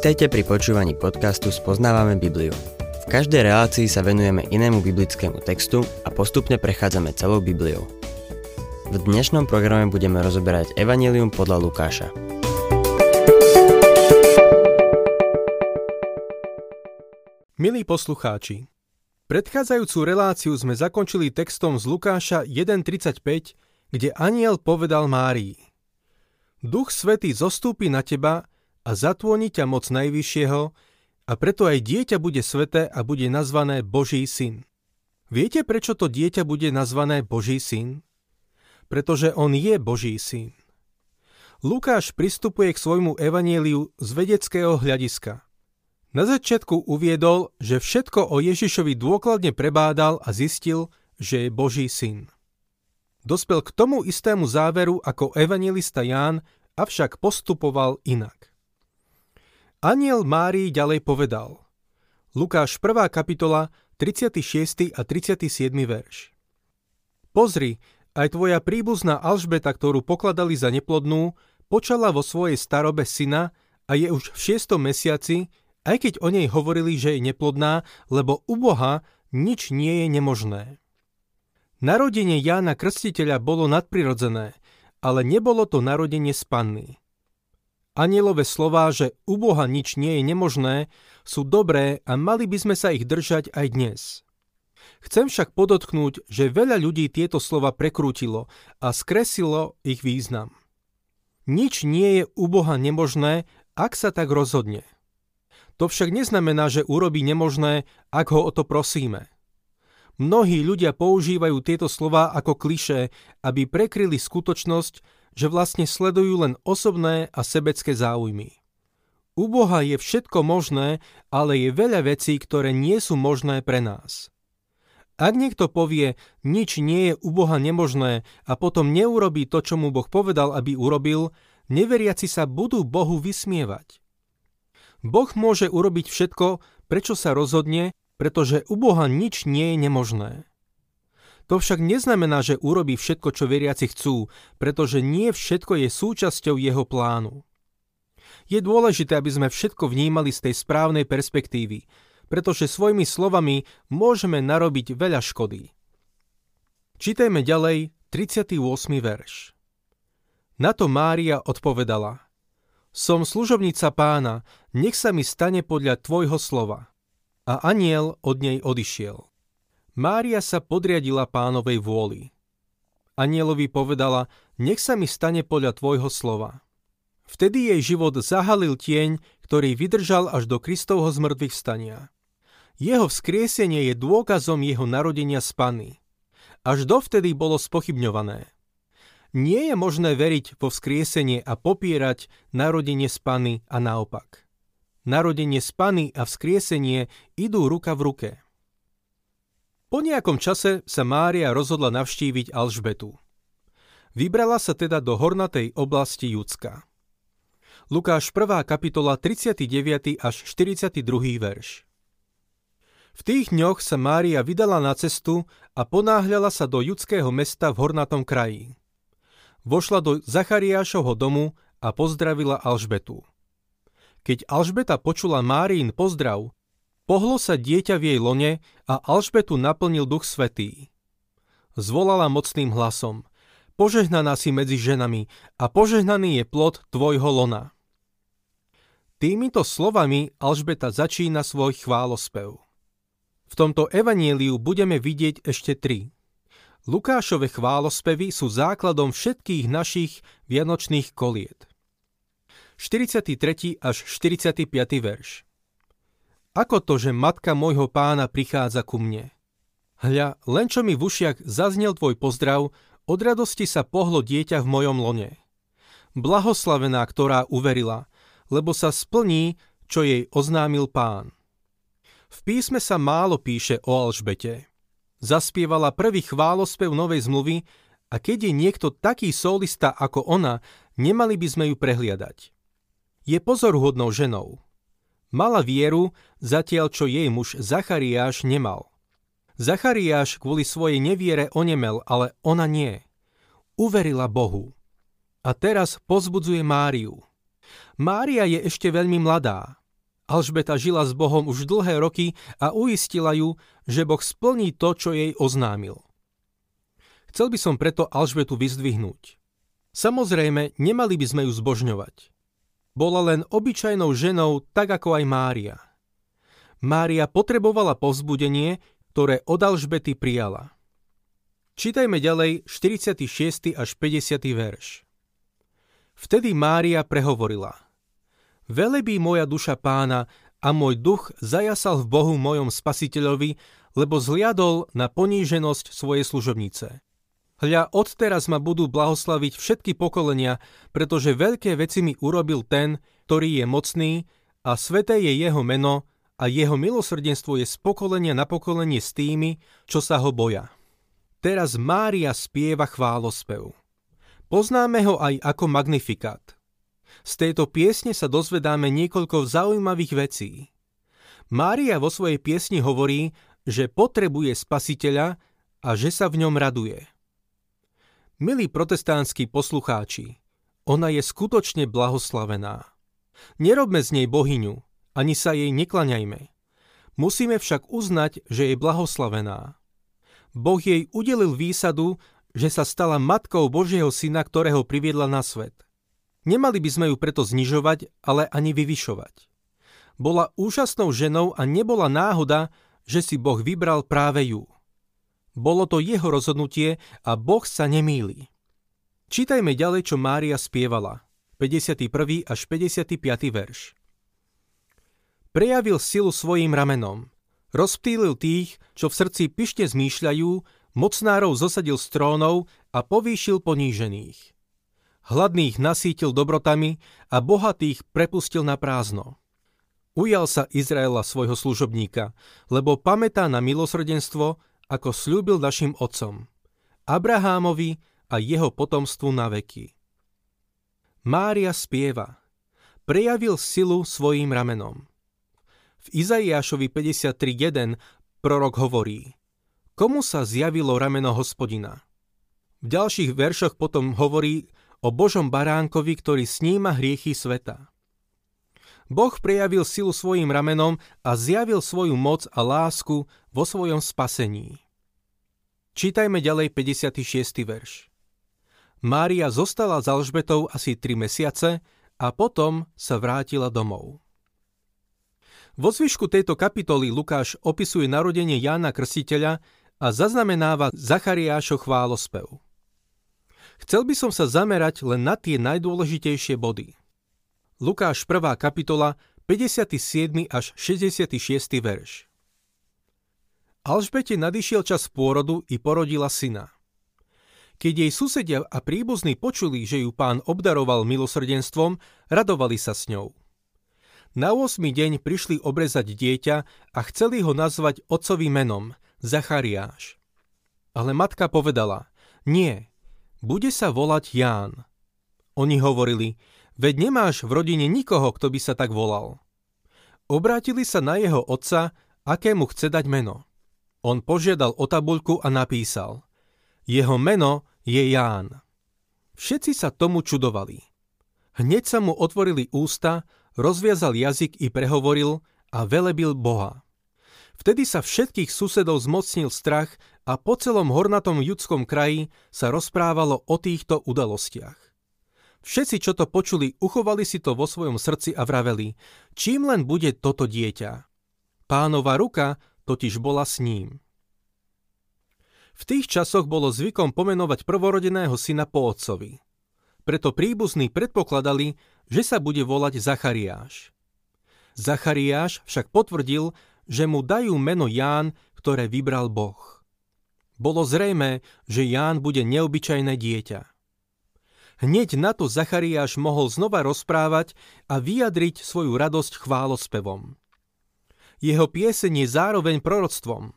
Vítajte pri počúvaní podcastu Spoznávame Bibliu. V každej relácii sa venujeme inému biblickému textu a postupne prechádzame celou Bibliou. V dnešnom programe budeme rozoberať Evangelium podľa Lukáša. Milí poslucháči, predchádzajúcu reláciu sme zakončili textom z Lukáša 1.35, kde aniel povedal Márii Duch Svetý zostúpi na teba a zatvoní ťa moc Najvyššieho a preto aj dieťa bude sveté a bude nazvané Boží syn. Viete, prečo to dieťa bude nazvané Boží syn? Pretože on je Boží syn. Lukáš pristupuje k svojmu evanieliu z vedeckého hľadiska. Na začiatku uviedol, že všetko o Ježišovi dôkladne prebádal a zistil, že je Boží syn. Dospel k tomu istému záveru ako evangelista Ján, avšak postupoval inak. Aniel Márii ďalej povedal. Lukáš 1. kapitola, 36. a 37. verš. Pozri, aj tvoja príbuzná Alžbeta, ktorú pokladali za neplodnú, počala vo svojej starobe syna a je už v šiestom mesiaci, aj keď o nej hovorili, že je neplodná, lebo u Boha nič nie je nemožné. Narodenie Jána Krstiteľa bolo nadprirodzené, ale nebolo to narodenie z panny. Anielové slová, že u Boha nič nie je nemožné, sú dobré a mali by sme sa ich držať aj dnes. Chcem však podotknúť, že veľa ľudí tieto slova prekrútilo a skresilo ich význam. Nič nie je u Boha nemožné, ak sa tak rozhodne. To však neznamená, že urobí nemožné, ak ho o to prosíme. Mnohí ľudia používajú tieto slova ako kliše, aby prekryli skutočnosť, že vlastne sledujú len osobné a sebecké záujmy. U Boha je všetko možné, ale je veľa vecí, ktoré nie sú možné pre nás. Ak niekto povie, nič nie je u Boha nemožné a potom neurobí to, čo mu Boh povedal, aby urobil, neveriaci sa budú Bohu vysmievať. Boh môže urobiť všetko, prečo sa rozhodne, pretože u Boha nič nie je nemožné. To však neznamená, že urobí všetko, čo veriaci chcú, pretože nie všetko je súčasťou jeho plánu. Je dôležité, aby sme všetko vnímali z tej správnej perspektívy, pretože svojimi slovami môžeme narobiť veľa škody. Čítajme ďalej 38. verš. Na to Mária odpovedala Som služobnica pána, nech sa mi stane podľa tvojho slova. A aniel od nej odišiel. Mária sa podriadila pánovej vôli. Anielovi povedala, nech sa mi stane podľa tvojho slova. Vtedy jej život zahalil tieň, ktorý vydržal až do Kristovho zmrtvých vstania. Jeho vzkriesenie je dôkazom jeho narodenia z Pany. Až dovtedy bolo spochybňované. Nie je možné veriť vo vzkriesenie a popierať narodenie z Pany a naopak. Narodenie z Pany a vzkriesenie idú ruka v ruke. Po nejakom čase sa Mária rozhodla navštíviť Alžbetu. Vybrala sa teda do hornatej oblasti Judska. Lukáš 1. kapitola 39. až 42. verš. V tých dňoch sa Mária vydala na cestu a ponáhľala sa do judského mesta v hornatom kraji. Vošla do Zachariášovho domu a pozdravila Alžbetu. Keď Alžbeta počula Márin pozdrav, Pohlo sa dieťa v jej lone a Alžbetu naplnil duch svetý. Zvolala mocným hlasom. Požehnaná si medzi ženami a požehnaný je plod tvojho lona. Týmito slovami Alžbeta začína svoj chválospev. V tomto evanieliu budeme vidieť ešte tri. Lukášove chválospevy sú základom všetkých našich vianočných koliet. 43. až 45. verš ako to, že matka môjho pána prichádza ku mne? Hľa, len čo mi v ušiach zaznel tvoj pozdrav, od radosti sa pohlo dieťa v mojom lone. Blahoslavená, ktorá uverila, lebo sa splní, čo jej oznámil pán. V písme sa málo píše o Alžbete. Zaspievala prvý chválospev novej zmluvy a keď je niekto taký solista ako ona, nemali by sme ju prehliadať. Je pozoruhodnou ženou. Mala vieru, zatiaľ čo jej muž Zachariáš nemal. Zachariáš kvôli svojej neviere onemel, ale ona nie. Uverila Bohu. A teraz pozbudzuje Máriu. Mária je ešte veľmi mladá. Alžbeta žila s Bohom už dlhé roky a uistila ju, že Boh splní to, čo jej oznámil. Chcel by som preto Alžbetu vyzdvihnúť. Samozrejme, nemali by sme ju zbožňovať. Bola len obyčajnou ženou, tak ako aj Mária. Mária potrebovala povzbudenie, ktoré od Alžbety prijala. Čítajme ďalej 46. až 50. verš. Vtedy Mária prehovorila – Velebí moja duša pána a môj duch zajasal v Bohu mojom spasiteľovi, lebo zliadol na poníženosť svojej služobnice. Hľa, odteraz ma budú blahoslaviť všetky pokolenia, pretože veľké veci mi urobil ten, ktorý je mocný a sveté je jeho meno a jeho milosrdenstvo je z pokolenia na pokolenie s tými, čo sa ho boja. Teraz Mária spieva chválospev. Poznáme ho aj ako magnifikát – z tejto piesne sa dozvedáme niekoľko zaujímavých vecí. Mária vo svojej piesni hovorí, že potrebuje spasiteľa a že sa v ňom raduje. Milí protestantsky poslucháči, ona je skutočne blahoslavená. Nerobme z nej bohyňu, ani sa jej neklaňajme. Musíme však uznať, že je blahoslavená. Boh jej udelil výsadu, že sa stala matkou Božieho syna, ktorého priviedla na svet – Nemali by sme ju preto znižovať, ale ani vyvyšovať. Bola úžasnou ženou a nebola náhoda, že si Boh vybral práve ju. Bolo to jeho rozhodnutie a Boh sa nemýli. Čítajme ďalej, čo Mária spievala. 51. až 55. verš. Prejavil silu svojim ramenom. Rozptýlil tých, čo v srdci pyšne zmýšľajú, mocnárov zosadil z trónov a povýšil ponížených. Hladných nasítil dobrotami a bohatých prepustil na prázdno. Ujal sa Izraela svojho služobníka, lebo pamätá na milosrdenstvo, ako slúbil našim otcom, Abrahámovi a jeho potomstvu na veky. Mária spieva, prejavil silu svojím ramenom. V Izaiášovi 53.1 prorok hovorí, komu sa zjavilo rameno hospodina? V ďalších veršoch potom hovorí o Božom baránkovi, ktorý sníma hriechy sveta. Boh prejavil silu svojim ramenom a zjavil svoju moc a lásku vo svojom spasení. Čítajme ďalej 56. verš. Mária zostala s Alžbetou asi 3 mesiace a potom sa vrátila domov. Vo zvyšku tejto kapitoly Lukáš opisuje narodenie Jána Krstiteľa a zaznamenáva Zachariášo chválospev. Chcel by som sa zamerať len na tie najdôležitejšie body. Lukáš 1. kapitola 57. až 66. verš. Alžbete nadišiel čas pôrodu i porodila syna. Keď jej susedia a príbuzní počuli, že ju pán obdaroval milosrdenstvom, radovali sa s ňou. Na 8. deň prišli obrezať dieťa a chceli ho nazvať otcovým menom, Zachariáš. Ale matka povedala, nie, bude sa volať Ján. Oni hovorili, veď nemáš v rodine nikoho, kto by sa tak volal. Obrátili sa na jeho otca, akému chce dať meno. On požiadal o tabuľku a napísal, jeho meno je Ján. Všetci sa tomu čudovali. Hneď sa mu otvorili ústa, rozviazal jazyk i prehovoril a velebil Boha. Vtedy sa všetkých susedov zmocnil strach a po celom hornatom judskom kraji sa rozprávalo o týchto udalostiach. Všetci, čo to počuli, uchovali si to vo svojom srdci a vraveli, čím len bude toto dieťa. Pánova ruka totiž bola s ním. V tých časoch bolo zvykom pomenovať prvorodeného syna po otcovi. Preto príbuzní predpokladali, že sa bude volať Zachariáš. Zachariáš však potvrdil, že mu dajú meno Ján, ktoré vybral Boh. Bolo zrejme, že Ján bude neobyčajné dieťa. Hneď na to Zachariáš mohol znova rozprávať a vyjadriť svoju radosť chválospevom. Jeho pieseň je zároveň proroctvom.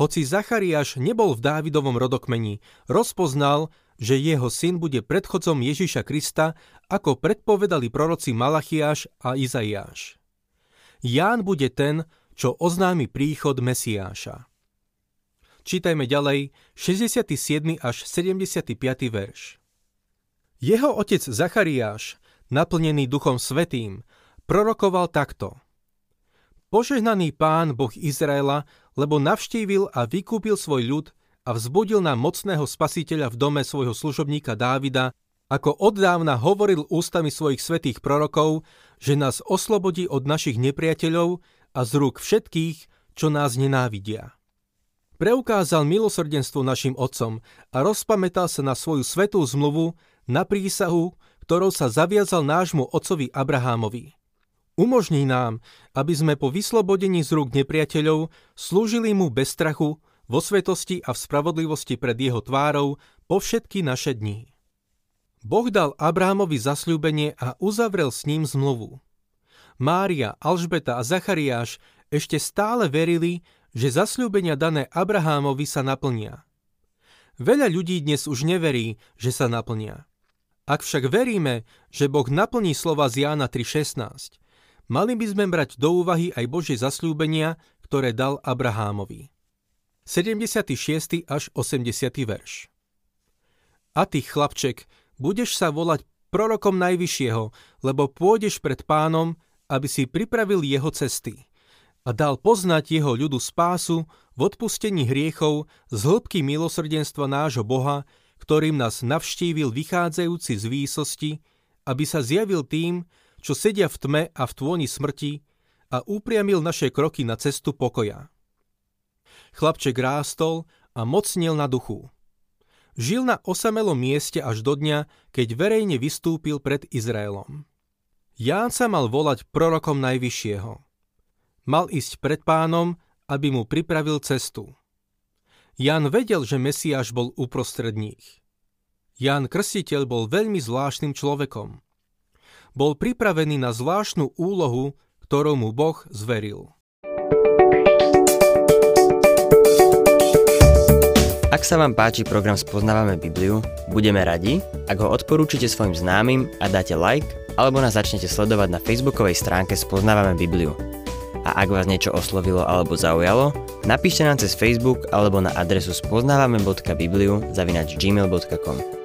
Hoci Zachariáš nebol v Dávidovom rodokmeni, rozpoznal, že jeho syn bude predchodcom Ježiša Krista, ako predpovedali proroci Malachiáš a Izaiáš. Ján bude ten, čo oznámi príchod Mesiáša. Čítajme ďalej 67. až 75. verš. Jeho otec Zachariáš, naplnený Duchom Svetým, prorokoval takto. Požehnaný pán Boh Izraela, lebo navštívil a vykúpil svoj ľud a vzbudil nám mocného spasiteľa v dome svojho služobníka Dávida, ako oddávna hovoril ústami svojich svetých prorokov, že nás oslobodí od našich nepriateľov a z rúk všetkých, čo nás nenávidia. Preukázal milosrdenstvo našim otcom a rozpamätal sa na svoju svetú zmluvu, na prísahu, ktorou sa zaviazal nášmu otcovi Abrahámovi. Umožní nám, aby sme po vyslobodení z rúk nepriateľov slúžili mu bez strachu, vo svetosti a v spravodlivosti pred jeho tvárou po všetky naše dní. Boh dal Abrahamovi zasľúbenie a uzavrel s ním zmluvu. Mária, Alžbeta a Zachariáš ešte stále verili, že zasľúbenia dané Abrahámovi sa naplnia. Veľa ľudí dnes už neverí, že sa naplnia. Ak však veríme, že Boh naplní slova z Jána 3.16, mali by sme brať do úvahy aj Božie zasľúbenia, ktoré dal Abrahámovi. 76. až 80. verš A ty, chlapček, budeš sa volať prorokom Najvyššieho, lebo pôjdeš pred pánom, aby si pripravil jeho cesty a dal poznať jeho ľudu spásu v odpustení hriechov z hĺbky milosrdenstva nášho Boha, ktorým nás navštívil vychádzajúci z výsosti, aby sa zjavil tým, čo sedia v tme a v tvoni smrti a upriamil naše kroky na cestu pokoja. Chlapček rástol a mocnil na duchu. Žil na osamelom mieste až do dňa, keď verejne vystúpil pred Izraelom. Ján sa mal volať prorokom Najvyššieho. Mal ísť pred pánom, aby mu pripravil cestu. Jan vedel, že Mesiáš bol uprostred nich. Jan Krstiteľ bol veľmi zvláštnym človekom. Bol pripravený na zvláštnu úlohu, ktorú mu Boh zveril. Ak sa vám páči program Spoznávame Bibliu, budeme radi, ak ho odporúčite svojim známym a dáte like, alebo nás začnete sledovať na facebookovej stránke Spoznávame Bibliu. A ak vás niečo oslovilo alebo zaujalo, napíšte nám cez Facebook alebo na adresu spoznávame.bibliu zavinač gmail.com.